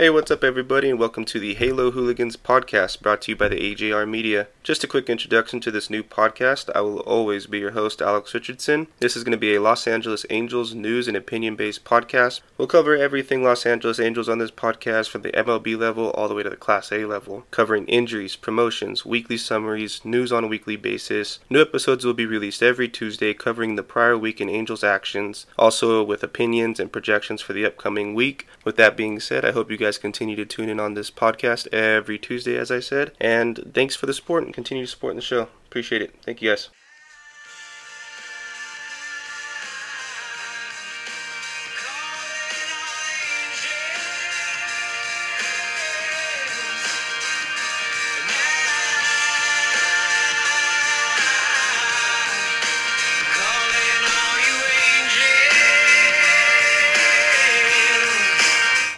Hey, what's up, everybody, and welcome to the Halo Hooligans podcast brought to you by the AJR Media. Just a quick introduction to this new podcast. I will always be your host, Alex Richardson. This is going to be a Los Angeles Angels news and opinion based podcast. We'll cover everything Los Angeles Angels on this podcast from the MLB level all the way to the Class A level, covering injuries, promotions, weekly summaries, news on a weekly basis. New episodes will be released every Tuesday covering the prior week in Angels actions, also with opinions and projections for the upcoming week. With that being said, I hope you guys continue to tune in on this podcast every Tuesday, as I said. And thanks for the support and continue supporting the show. Appreciate it. Thank you guys.